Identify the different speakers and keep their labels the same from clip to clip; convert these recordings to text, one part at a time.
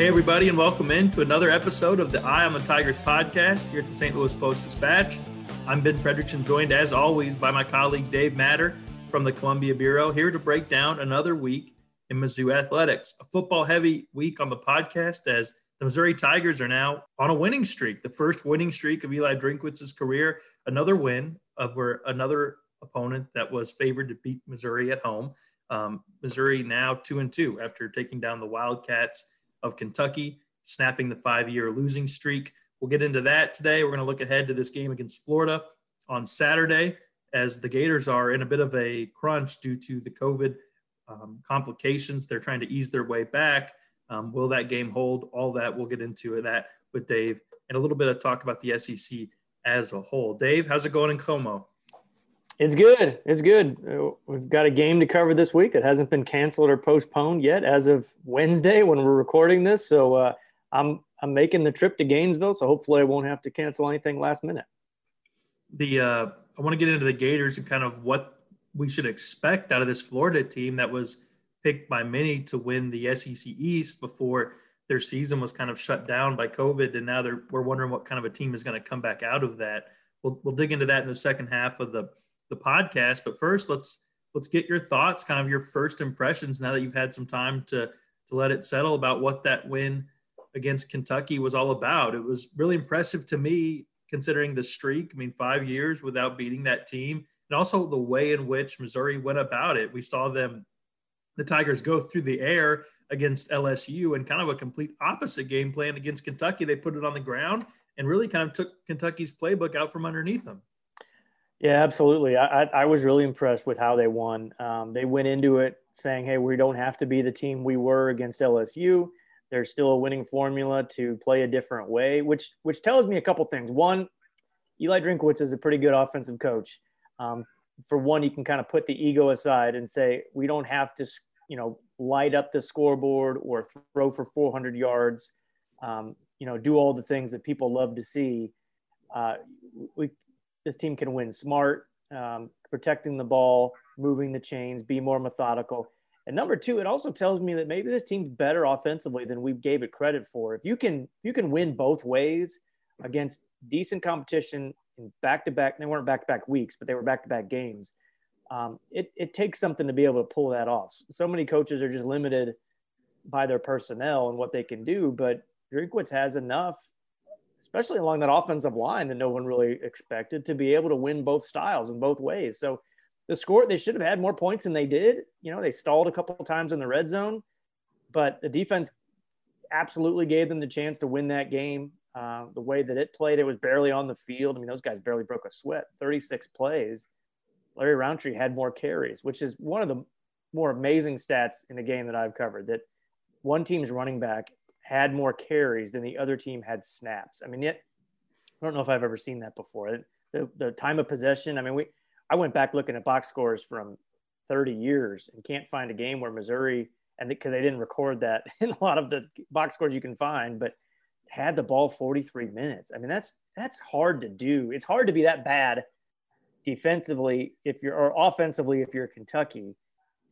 Speaker 1: Hey, everybody, and welcome in to another episode of the Eye on the Tigers podcast here at the St. Louis Post Dispatch. I'm Ben Frederickson, joined as always by my colleague Dave Matter from the Columbia Bureau, here to break down another week in Mizzou athletics. A football heavy week on the podcast as the Missouri Tigers are now on a winning streak, the first winning streak of Eli Drinkwitz's career. Another win over another opponent that was favored to beat Missouri at home. Um, Missouri now two and two after taking down the Wildcats of Kentucky, snapping the five year losing streak. We'll get into that today. We're going to look ahead to this game against Florida on Saturday as the Gators are in a bit of a crunch due to the COVID um, complications. They're trying to ease their way back. Um, will that game hold? All that we'll get into that with Dave and a little bit of talk about the SEC as a whole. Dave, how's it going in Como?
Speaker 2: It's good. It's good. Uh, we've got a game to cover this week that hasn't been canceled or postponed yet as of Wednesday when we're recording this. So uh, I'm I'm making the trip to Gainesville, so hopefully I won't have to cancel anything last minute.
Speaker 1: The uh, I want to get into the Gators and kind of what we should expect out of this Florida team that was picked by many to win the SEC East before their season was kind of shut down by COVID, and now they're we're wondering what kind of a team is going to come back out of that. We'll we'll dig into that in the second half of the the podcast. But first, let's let's get your thoughts, kind of your first impressions now that you've had some time to to let it settle about what that win against Kentucky was all about. It was really impressive to me considering the streak. I mean, five years without beating that team, and also the way in which Missouri went about it. We saw them, the Tigers, go through the air against LSU and kind of a complete opposite game plan against Kentucky. They put it on the ground and really kind of took Kentucky's playbook out from underneath them.
Speaker 2: Yeah, absolutely. I, I, was really impressed with how they won. Um, they went into it saying, hey, we don't have to be the team we were against LSU. There's still a winning formula to play a different way, which which tells me a couple things. One, Eli Drinkwitz is a pretty good offensive coach. Um, for one, you can kind of put the ego aside and say we don't have to, you know, light up the scoreboard or throw for 400 yards. Um, you know, do all the things that people love to see. Uh, we this team can win smart, um, protecting the ball, moving the chains, be more methodical. And number two, it also tells me that maybe this team's better offensively than we gave it credit for. If you can, if you can win both ways against decent competition in back-to-back, they weren't back-to-back weeks, but they were back-to-back games. Um, it, it takes something to be able to pull that off. So many coaches are just limited by their personnel and what they can do, but Drinkwitz has enough especially along that offensive line that no one really expected to be able to win both styles in both ways. So the score, they should have had more points than they did. You know, they stalled a couple of times in the red zone, but the defense absolutely gave them the chance to win that game. Uh, the way that it played, it was barely on the field. I mean, those guys barely broke a sweat. 36 plays. Larry Rountree had more carries, which is one of the more amazing stats in the game that I've covered. That one team's running back had more carries than the other team had snaps. I mean, yet I don't know if I've ever seen that before. The, the time of possession. I mean, we I went back looking at box scores from 30 years and can't find a game where Missouri and because they didn't record that in a lot of the box scores you can find, but had the ball 43 minutes. I mean, that's that's hard to do. It's hard to be that bad defensively if you're or offensively if you're Kentucky,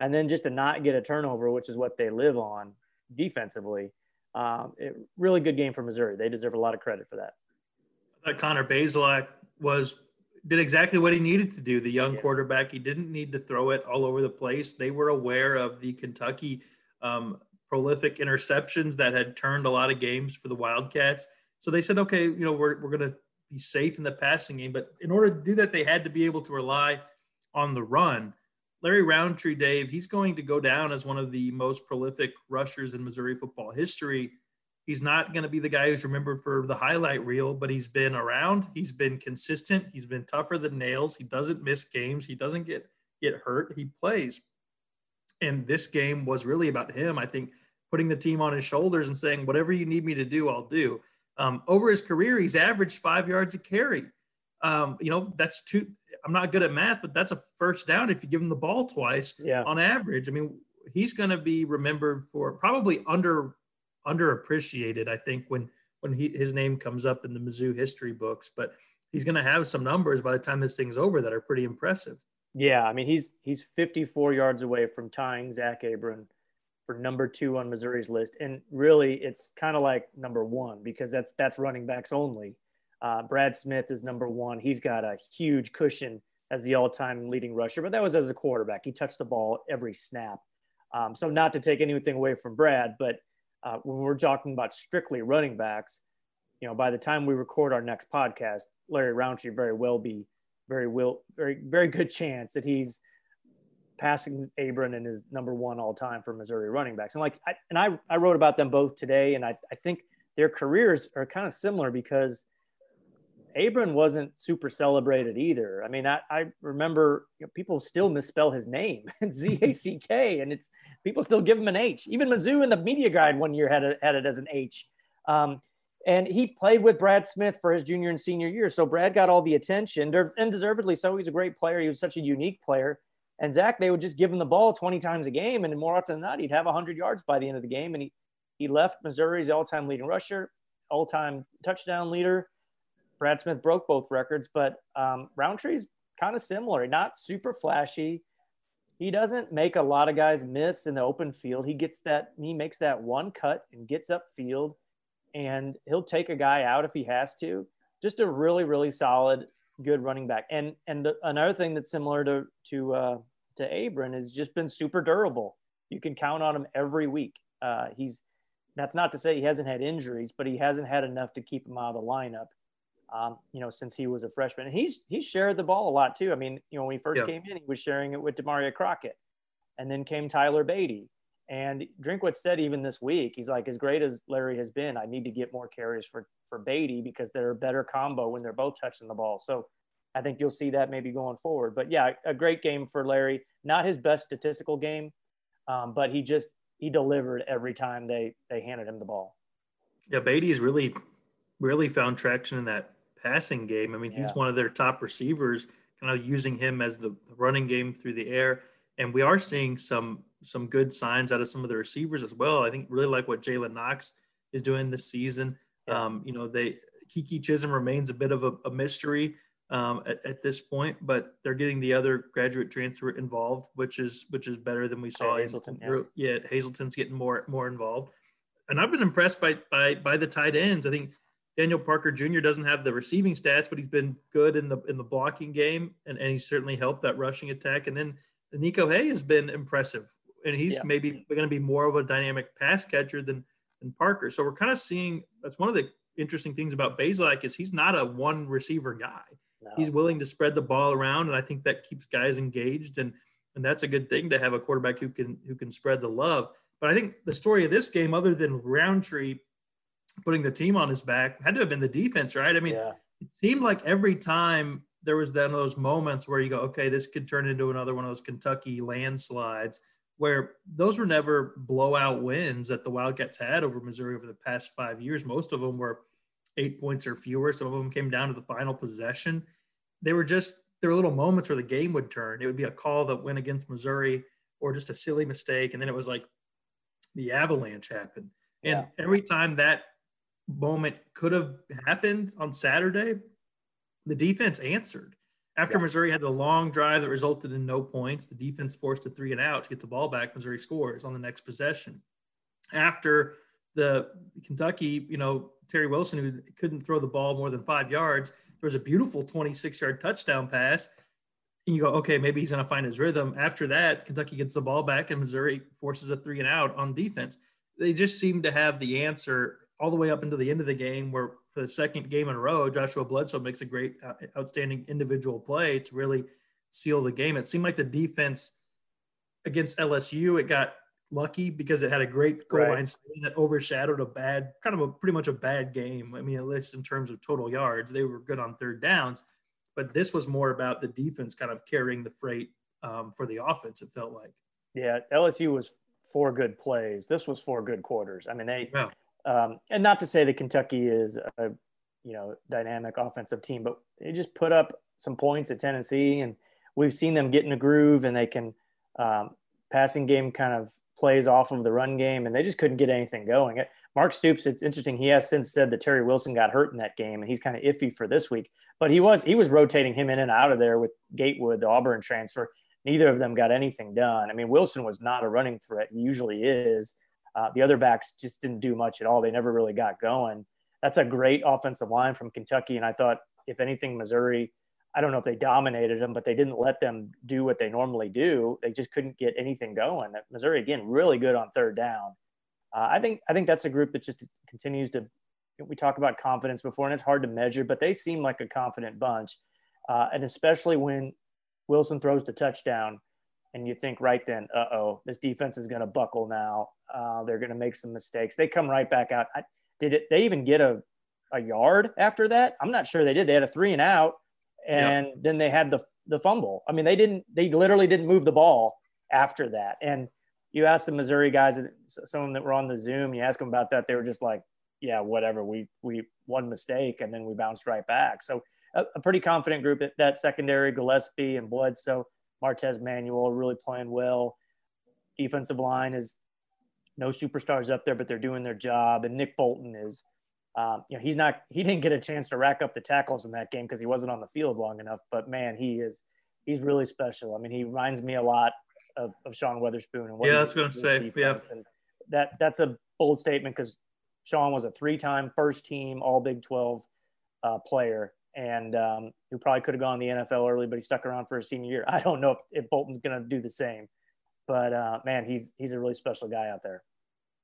Speaker 2: and then just to not get a turnover, which is what they live on defensively um, it, really good game for Missouri. They deserve a lot of credit for that.
Speaker 1: I thought Connor Bazelak was did exactly what he needed to do. The young yeah. quarterback, he didn't need to throw it all over the place. They were aware of the Kentucky um, prolific interceptions that had turned a lot of games for the Wildcats. So they said, okay, you know, we're, we're going to be safe in the passing game. But in order to do that, they had to be able to rely on the run. Larry Rountree, Dave, he's going to go down as one of the most prolific rushers in Missouri football history. He's not going to be the guy who's remembered for the highlight reel, but he's been around. He's been consistent. He's been tougher than nails. He doesn't miss games. He doesn't get get hurt. He plays. And this game was really about him. I think putting the team on his shoulders and saying, "Whatever you need me to do, I'll do." Um, over his career, he's averaged five yards a carry. Um, you know, that's two. I'm not good at math, but that's a first down if you give him the ball twice yeah. on average. I mean, he's going to be remembered for probably under underappreciated. I think when when he, his name comes up in the Mizzou history books, but he's going to have some numbers by the time this thing's over that are pretty impressive.
Speaker 2: Yeah, I mean he's he's 54 yards away from tying Zack Abron for number two on Missouri's list, and really it's kind of like number one because that's that's running backs only. Uh, Brad Smith is number one. He's got a huge cushion as the all-time leading rusher, but that was as a quarterback. He touched the ball every snap. Um, so not to take anything away from Brad, but uh, when we're talking about strictly running backs, you know, by the time we record our next podcast, Larry Rountree very well be very will very very good chance that he's passing Abron and is number one all time for Missouri running backs. And like I, and I I wrote about them both today, and I I think their careers are kind of similar because Abron wasn't super celebrated either. I mean, I, I remember you know, people still misspell his name, Z A C K, and it's people still give him an H. Even Mizzou in the media guide one year had it, had it as an H. Um, and he played with Brad Smith for his junior and senior year. So Brad got all the attention, and deservedly so. He's a great player. He was such a unique player. And Zack, they would just give him the ball 20 times a game, and more often than not, he'd have 100 yards by the end of the game. And he, he left Missouri's all time leading rusher, all time touchdown leader. Brad Smith broke both records, but um, Rountree's kind of similar, not super flashy. He doesn't make a lot of guys miss in the open field. He gets that, he makes that one cut and gets up field and he'll take a guy out if he has to. Just a really, really solid, good running back. And and the, another thing that's similar to to uh, to Abron is just been super durable. You can count on him every week. Uh, he's that's not to say he hasn't had injuries, but he hasn't had enough to keep him out of the lineup. Um, you know, since he was a freshman, and he's he's shared the ball a lot too. I mean, you know, when he first came in, he was sharing it with Damarea Crockett, and then came Tyler Badie. and Drinkwitz said even this week, he's like, as great as Larry has been, I need to get more carries for for Badie because they're a better combo when they're both touching the ball. So I think you'll see that maybe going forward. But yeah, a great game for Larry. Not his best statistical game, um, but he just he delivered every time they they handed him the ball.
Speaker 1: Yeah, Badie's really really found traction in that passing game. I mean, he's one of their top receivers, kind of using him as the running game through the air. And we are seeing some some good signs out of some of the receivers as well. I think really like what Jalen Knox is doing this season. Yeah. Um, you know, they Keke Chism remains a bit of a, a mystery um, at, at, this point, but they're getting the other graduate transfer involved, which is which is better than we saw.
Speaker 2: Hazelton,
Speaker 1: in, yeah. yeah, Hazelton's getting more more involved, and I've been impressed by by by the tight ends. I think Daniel Parker Jr. doesn't have the receiving stats, but he's been good in the in the blocking game, and, and he certainly helped that rushing attack. And then Niko Hea has been impressive and he's yeah. maybe going to be more of a dynamic pass catcher than than Parker. So we're kind of seeing that's one of the interesting things about Bazelak is he's not a one receiver guy. No. He's willing to spread the ball around, and I think that keeps guys engaged, and and that's a good thing to have a quarterback who can who can spread the love. But I think the story of this game, other than Rountree putting the team on his back, had to have been the defense, right? I mean, yeah. it seemed like every time there was then those moments where you go, okay, this could turn into another one of those Kentucky landslides where those were never blowout wins that the Wildcats had over Missouri over the past five years. Most of them were eight points or fewer. Some of them came down to the final possession. They were just there were little moments where the game would turn. It would be a call that went against Missouri or just a silly mistake, and then it was like the avalanche happened. And yeah. every time that moment could have happened on Saturday, the defense answered. After yeah. Missouri had the long drive that resulted in no points, the defense forced a three and out to get the ball back. Missouri scores on the next possession. After the Kentucky, you know, Terry Wilson, who couldn't throw the ball more than five yards, there was a beautiful 26 yard touchdown pass. And you go, okay, maybe he's going to find his rhythm. After that, Kentucky gets the ball back and Missouri forces a three and out on defense. They just seem to have the answer all the way up into the end of the game where for the second game in a row, Joshua Bledsoe makes a great, uh, outstanding individual play to really seal the game. It seemed like the defense against LSU, it got lucky because it had a great goal right. line that overshadowed a bad, kind of a pretty much a bad game. I mean, at least in terms of total yards, they were good on third downs, but this was more about the defense kind of carrying the freight um, for the offense. It felt like.
Speaker 2: Yeah, LSU was four good plays. This was four good quarters. I mean, they yeah. Um, and not to say that Kentucky is a you know dynamic offensive team, but they just put up some points at Tennessee, and we've seen them get in a groove, and they can um, passing game kind of plays off of the run game, and they just couldn't get anything going. Mark Stoops, it's interesting. He has since said that Terry Wilson got hurt in that game, and he's kind of iffy for this week. But he was he was rotating him in and out of there with Gatewood, the Auburn transfer. neither of them got anything done. I mean, Wilson was not a running threat. He usually is. Uh, the other backs just didn't do much at all. They never really got going. That's a great offensive line from Kentucky. And I thought, if anything, Missouri, I don't know if they dominated them, but they didn't let them do what they normally do. They just couldn't get anything going. Missouri, again, really good on third down. Uh, I think I think that's a group that just continues to. We talk about confidence before, and it's hard to measure, but they seem like a confident bunch, uh, and especially when Wilson throws the touchdown, and you think right then, uh oh, this defense is going to buckle now. Uh, they're going to make some mistakes. They come right back out. I, did it? They even get a a yard after that? I'm not sure they did. They had a three and out, and yeah. then they had the the fumble. I mean, they didn't. They literally didn't move the ball after that. And you ask the Missouri guys, some of them that were on the Zoom, you ask them about that, they were just like, "Yeah, whatever. We we one mistake, and then we bounced right back." So a, a pretty confident group. That, that secondary, Gillespie and Bledsoe, Martez Manuel, really playing well. Defensive line is no superstars up there, but they're doing their job. And Nick Bolton is, um, you know, he's not, he didn't get a chance to rack up the tackles in that game because he wasn't on the field long enough. But man, he is, he's really special. I mean, he reminds me a lot of, of Sean Weatherspoon.
Speaker 1: And what yeah, I was going to say, yeah.
Speaker 2: And that that's a bold statement because Sean was a three-time first team All Big 12 uh, player and um, who probably could have gone in the NFL early, but he stuck around for his senior year. I don't know if, if Bolton's going to do the same, but uh, man, he's he's a really special guy out there.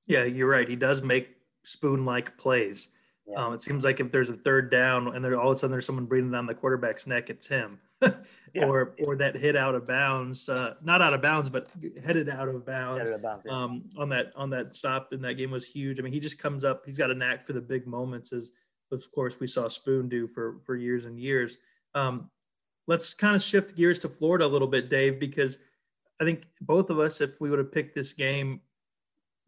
Speaker 1: Yeah, you're right. He does make spoon-like plays. Yeah. Um, it seems like if there's a third down and there all of a sudden there's someone breathing down the quarterback's neck, it's him, yeah. or or that hit out of bounds, uh, not out of bounds, but headed out of bounds. Of bounds yeah. um, on that on that stop in that game was huge. I mean, he just comes up. He's got a knack for the big moments, as of course we saw Spoon do for for years and years. Um, let's kind of shift gears to Florida a little bit, Dave, because I think both of us, if we would have picked this game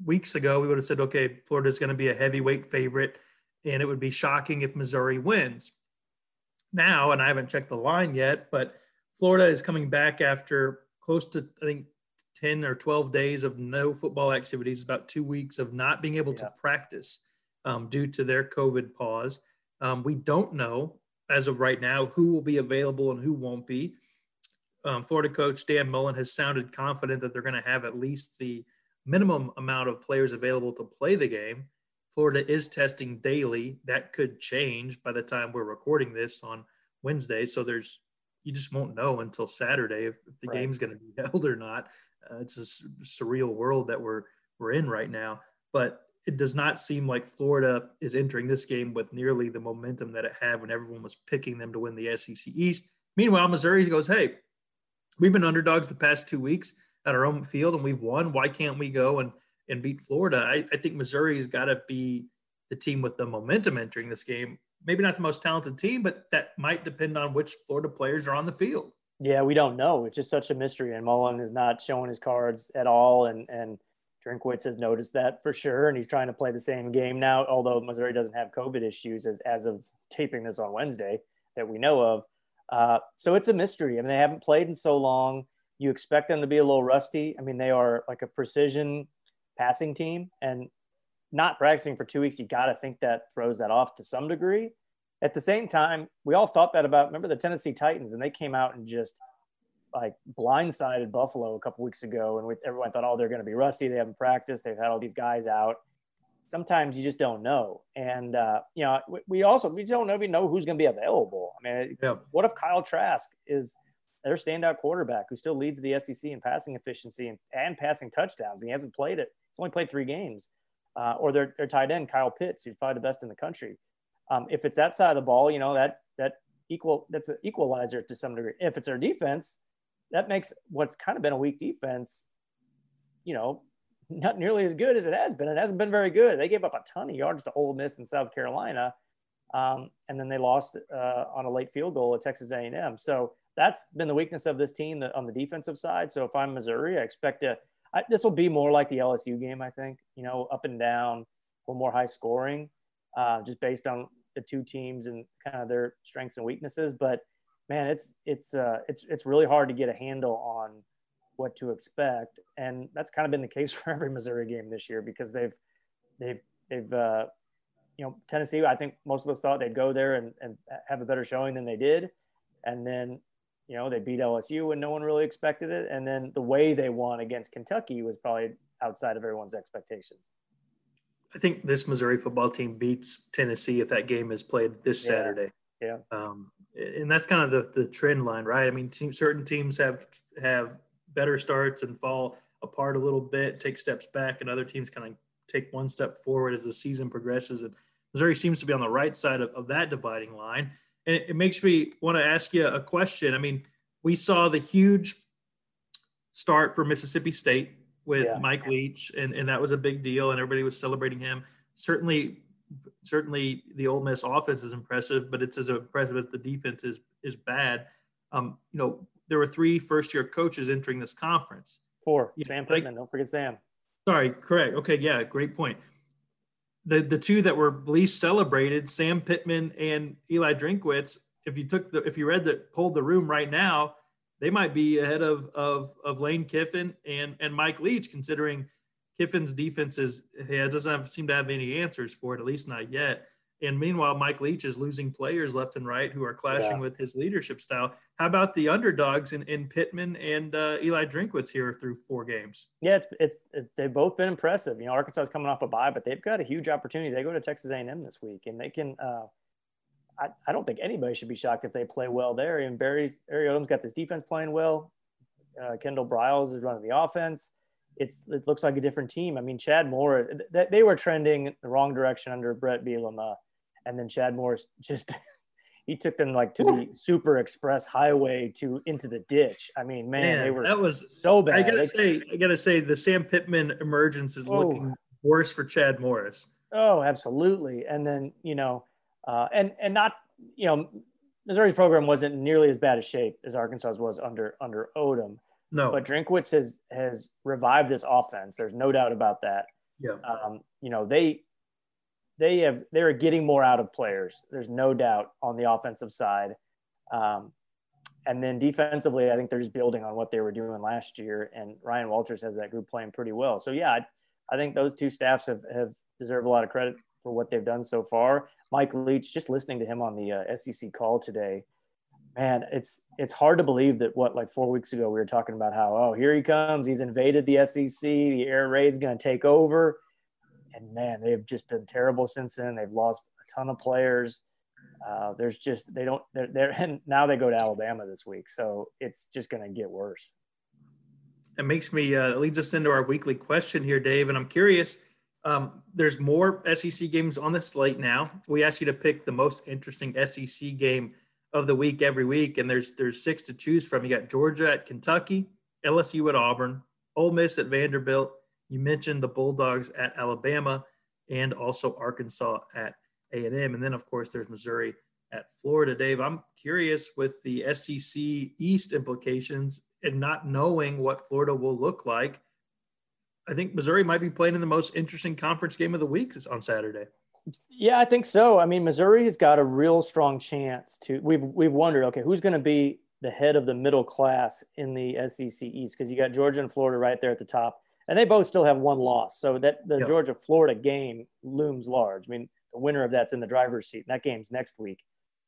Speaker 1: weeks ago, we would have said, okay, Florida's going to be a heavyweight favorite, and it would be shocking if Missouri wins. Now, and I haven't checked the line yet, but Florida is coming back after close to, I think, 10 or 12 days of no football activities, about two weeks of not being able yeah. to practice um, due to their COVID pause. Um, we don't know as of right now who will be available and who won't be. Um, Florida coach Dan Mullen has sounded confident that they're going to have at least the minimum amount of players available to play the game. Florida is testing daily. That could change by the time we're recording this on Wednesday. So there's you just won't know until Saturday if, if the right. game's going to be held or not. Uh, it's a surreal world that we're we're in right now. But it does not seem like Florida is entering this game with nearly the momentum that it had when everyone was picking them to win the SEC East. Meanwhile, Missouri goes, "Hey, we've been underdogs the past two weeks at our own field and we've won. Why can't we go and and beat Florida? I, I think Missouri's got to be the team with the momentum entering this game. Maybe not the most talented team, but that might depend on which Florida players are on the field.
Speaker 2: Yeah, we don't know. It's just such a mystery, and Mullen is not showing his cards at all. And and Drinkwitz has noticed that for sure, and he's trying to play the same game now. Although Missouri doesn't have COVID issues as as of taping this on Wednesday that we know of. Uh, so it's a mystery. I mean, they haven't played in so long. You expect them to be a little rusty. I mean, they are like a precision passing team, and not practicing for two weeks, you got to think that throws that off to some degree. At the same time, we all thought that about remember the Tennessee Titans, and they came out and just like blindsided Buffalo a couple weeks ago, and everyone thought, oh, they're going to be rusty. They haven't practiced. They've had all these guys out. Sometimes you just don't know, and uh, you know we also we don't know we know who's going to be available. I mean, yeah. what if Kyle Trask is their standout quarterback who still leads the SEC in passing efficiency and, and passing touchdowns. And he hasn't played it. He's only played three games. Uh, or their, their tight end, Kyle Pitts, who's probably the best in the country. Um, if it's that side of the ball, you know, that, that equal, that's an equalizer to some degree. If it's their defense, that makes what's kind of been a weak defense, you know, not nearly as good as it has been. It hasn't been very good. They gave up a ton of yards to Ole Miss and South Carolina. Um, and then they lost uh, on a late field goal at Texas A&M. So that's been the weakness of this team on the defensive side. So if I'm Missouri, I expect to. this will be more like the LSU game, I think. You know, up and down, a little more high scoring, uh, just based on the two teams and kind of their strengths and weaknesses. But man, it's it's uh, it's it's really hard to get a handle on what to expect, and that's kind of been the case for every Missouri game this year because they've they've they've uh, you know Tennessee. I think most of us thought they'd go there and, and have a better showing than they did, and then you know, they beat LSU when no one really expected it. And then the way they won against Kentucky was probably outside of everyone's expectations.
Speaker 1: I think this Missouri football team beats Tennessee if that game is played this
Speaker 2: Yeah.
Speaker 1: Saturday.
Speaker 2: Yeah.
Speaker 1: Um, and that's kind of the, the trend line, right? I mean, team, certain teams have have better starts and fall apart a little bit, take steps back, and other teams kind of take one step forward as the season progresses. And Missouri seems to be on the right side of, of that dividing line. And it, it makes me want to ask you a question. I mean, we saw the huge start for Mississippi State with
Speaker 2: Yeah.
Speaker 1: Mike Leach, and, and that was a big deal, and everybody was celebrating him. Certainly, certainly the Ole Miss offense is impressive, but it's as impressive as the defense is is bad. Um, you know, there were three first year coaches entering this conference.
Speaker 2: Four.
Speaker 1: Yeah,
Speaker 2: Sam Pittman. Don't forget Sam.
Speaker 1: Sorry, correct. Okay, yeah, great point. The the two that were least celebrated, Sam Pittman and Eli Drinkwitz. If you took the if you read the pulled the room right now, they might be ahead of of of Lane Kiffin and and Mike Leach, considering Kiffin's defense is yeah, doesn't have, seem to have any answers for it, at least not yet. And meanwhile, Mike Leach is losing players left and right who are clashing
Speaker 2: Yeah.
Speaker 1: with his leadership style. How about the underdogs in, in Pittman and uh, Eli Drinkwitz here through four games?
Speaker 2: Yeah, it's, it's it, they've both been impressive. You know, Arkansas is coming off a bye, but they've got a huge opportunity. They go to Texas A&M this week, and they can. Uh, I, I don't think anybody should be shocked if they play well there. And Barry's Barry Odom's got this defense playing well. Uh, Kendall Briles is running the offense. It's it looks like a different team. I mean, Chad Moore, th- they were trending the wrong direction under Bret Bielema, and then Chad Morris just. He took them like to the super express highway to into the ditch. I mean, man, they were
Speaker 1: that was
Speaker 2: so bad.
Speaker 1: I gotta
Speaker 2: They-
Speaker 1: say, I gotta say, the Sam Pittman emergence is
Speaker 2: Whoa.
Speaker 1: looking worse for Chad Morris.
Speaker 2: Oh, absolutely. And then, you know, uh, and and not, you know, Missouri's program wasn't nearly as bad a shape as Arkansas was under under Odom,
Speaker 1: No,
Speaker 2: but Drinkwitz has has revived this offense. There's no doubt about that.
Speaker 1: yeah,
Speaker 2: Um, you know, they they have they're getting more out of players. There's no doubt on the offensive side. Um, and then defensively, I think they're just building on what they were doing last year. And Ryan Walters has that group playing pretty well. So yeah, I, I think those two staffs have, have deserved a lot of credit for what they've done so far. Mike Leach, just listening to him on the uh, SEC call today, man, it's it's hard to believe that what like four weeks ago we were talking about how oh here he comes, he's invaded the SEC, the air raid's going to take over, and man, they've just been terrible since then. They've lost a ton of players. Uh, there's just they don't they're, they're and now they go to Alabama this week, so it's just going to get worse.
Speaker 1: it makes me uh, leads us into our weekly question here, Dave. And I'm curious. Um, there's more SEC games on the slate now. We ask you to pick the most interesting SEC game of the week every week, and there's there's six to choose from. You got Georgia at Kentucky, LSU at Auburn, Ole Miss at Vanderbilt. You mentioned the Bulldogs at Alabama, and also Arkansas at A and then of course there's Missouri at Florida. Dave, I'm curious with the SEC East implications and not knowing what Florida will look like. I think Missouri might be playing in the most interesting conference game of the week on Saturday.
Speaker 2: Yeah, I think so. I mean, Missouri's got a real strong chance to. We've we've wondered, okay, who's going to be the head of the middle class in the SEC East? Because you got Georgia and Florida right there at the top, and they both still have one loss. So that the
Speaker 1: Yep.
Speaker 2: Georgia Florida game looms large. I mean, the winner of that's in the driver's seat. And that game's next week.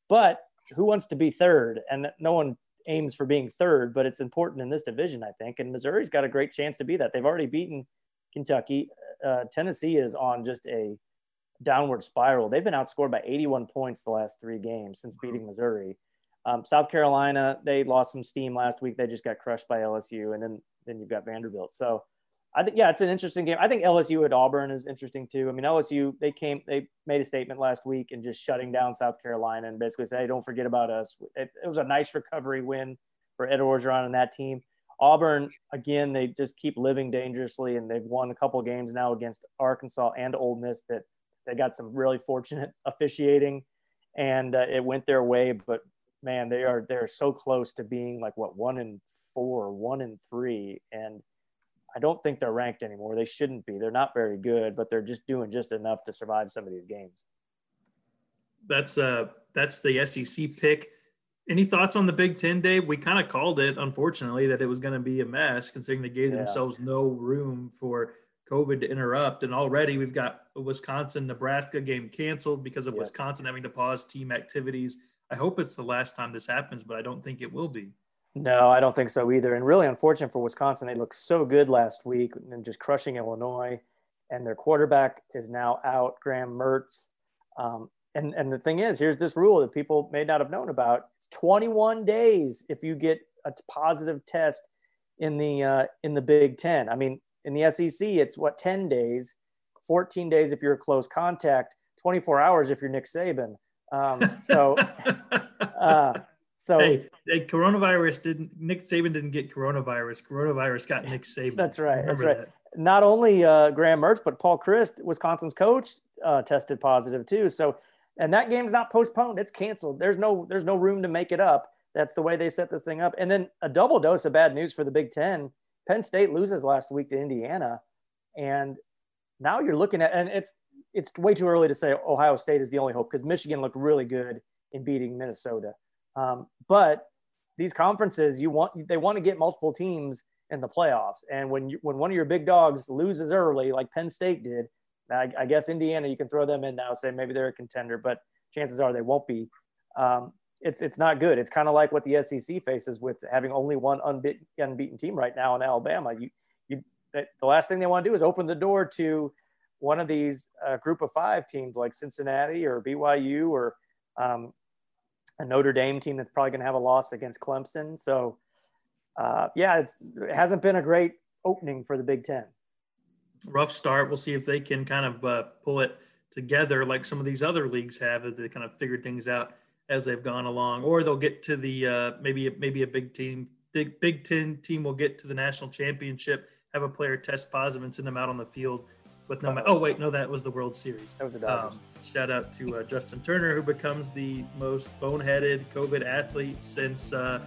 Speaker 2: But who wants to be third? And no one aims for being third, but it's important in this division, I think. And Missouri's got a great chance to be that. They've already beaten Kentucky. Uh, Tennessee is on just a downward spiral. They've been outscored by 81 points the last three games since beating Missouri. Um, South Carolina, they lost some steam last week. They just got crushed by LSU, and then then you've got Vanderbilt. So I think yeah, it's an interesting game. I think LSU at Auburn is interesting too. I mean LSU they came they made a statement last week and just shutting down South Carolina and basically say hey, don't forget about us. It, it was a nice recovery win for Ed Orgeron and that team. Auburn again, they just keep living dangerously, and they've won a couple games now against Arkansas and Ole Miss that they got some really fortunate officiating, and uh, it went their way. But man, they are they're so close to being like what one and four, one and three, and I don't think they're ranked anymore. They shouldn't be. They're not very good, but they're just doing just enough to survive some of these games.
Speaker 1: That's uh that's the SEC pick. Any thoughts on the Big Ten, Dave? We kind of called it, unfortunately, that it was going to be a mess, considering they gave
Speaker 2: Yeah.
Speaker 1: themselves no room for COVID to interrupt. And already we've got a Wisconsin Nebraska game canceled because of
Speaker 2: Yep.
Speaker 1: Wisconsin having to pause team activities. I hope it's the last time this happens, but I don't think it will be.
Speaker 2: No, I don't think so either. And really unfortunate for Wisconsin. They looked so good last week and just crushing Illinois. And their quarterback is now out, Graham Mertz. Um, and, and the thing is, here's this rule that people may not have known about. It's 21 days if you get a positive test in the uh, in the Big Ten. I mean, in the SEC, it's what 10 days, 14 days if you're a close contact, 24 hours if you're Nick Saban. Um, so, uh, so
Speaker 1: hey, hey, coronavirus didn't. Nick Saban didn't get coronavirus. Coronavirus got Nick Saban.
Speaker 2: That's right. Remember that's right. That. Not only uh, Graham Mertz, but Paul Chryst, Wisconsin's coach, uh, tested positive too. So, and that game's not postponed; it's canceled. There's no there's no room to make it up. That's the way they set this thing up. And then a double dose of bad news for the Big Ten. Penn State loses last week to Indiana, and now you're looking at and it's it's way too early to say Ohio State is the only hope because Michigan looked really good in beating Minnesota. Um, but these conferences, you want they want to get multiple teams in the playoffs, and when you, when one of your big dogs loses early, like Penn State did, I, I, guess Indiana, you can throw them in now, say maybe they're a contender, but chances are they won't be. Um, it's it's not good. It's kind of like what the SEC faces with having only one unbeaten, unbeaten team right now in Alabama. You you the last thing they want to do is open the door to one of these uh, group of five teams like Cincinnati or BYU or um, a Notre Dame team that's probably going to have a loss against Clemson. So, uh, yeah, it hasn't been a great opening for the Big Ten.
Speaker 1: Rough start. We'll see if they can kind of uh, pull it together like some of these other leagues have. That they kind of figured things out as they've gone along, or they'll get to the uh, maybe maybe a big team, big Big Ten team will get to the national championship, have a player test positive, and send them out on the field with no. oh wait, no, that was the World Series.
Speaker 2: That was a Dodgers. Um,
Speaker 1: shout out to uh, Justin Turner, who becomes the most boneheaded COVID athlete since uh,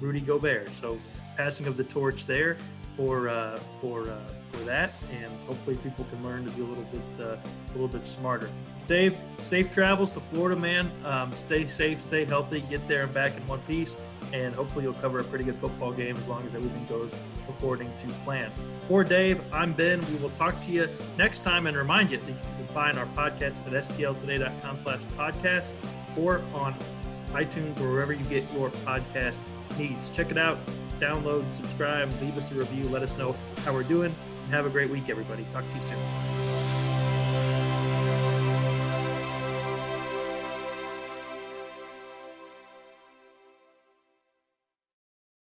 Speaker 1: Rudy Gobert. So passing of the torch there for uh, for uh, for that, and hopefully people can learn to be a little bit uh, a little bit smarter. Dave, safe travels to Florida, man. Um, stay safe, stay healthy, get there and back in one piece, and hopefully you'll cover a pretty good football game as long as everything goes according to plan. For Dave, I'm Ben. We will talk to you next time and remind you that you can find our podcast at stltoday.com slash podcast or on iTunes or wherever you get your podcast needs. Check it out, download, subscribe, leave us a review, let us know how we're doing, and have a great week, everybody. Talk to you soon.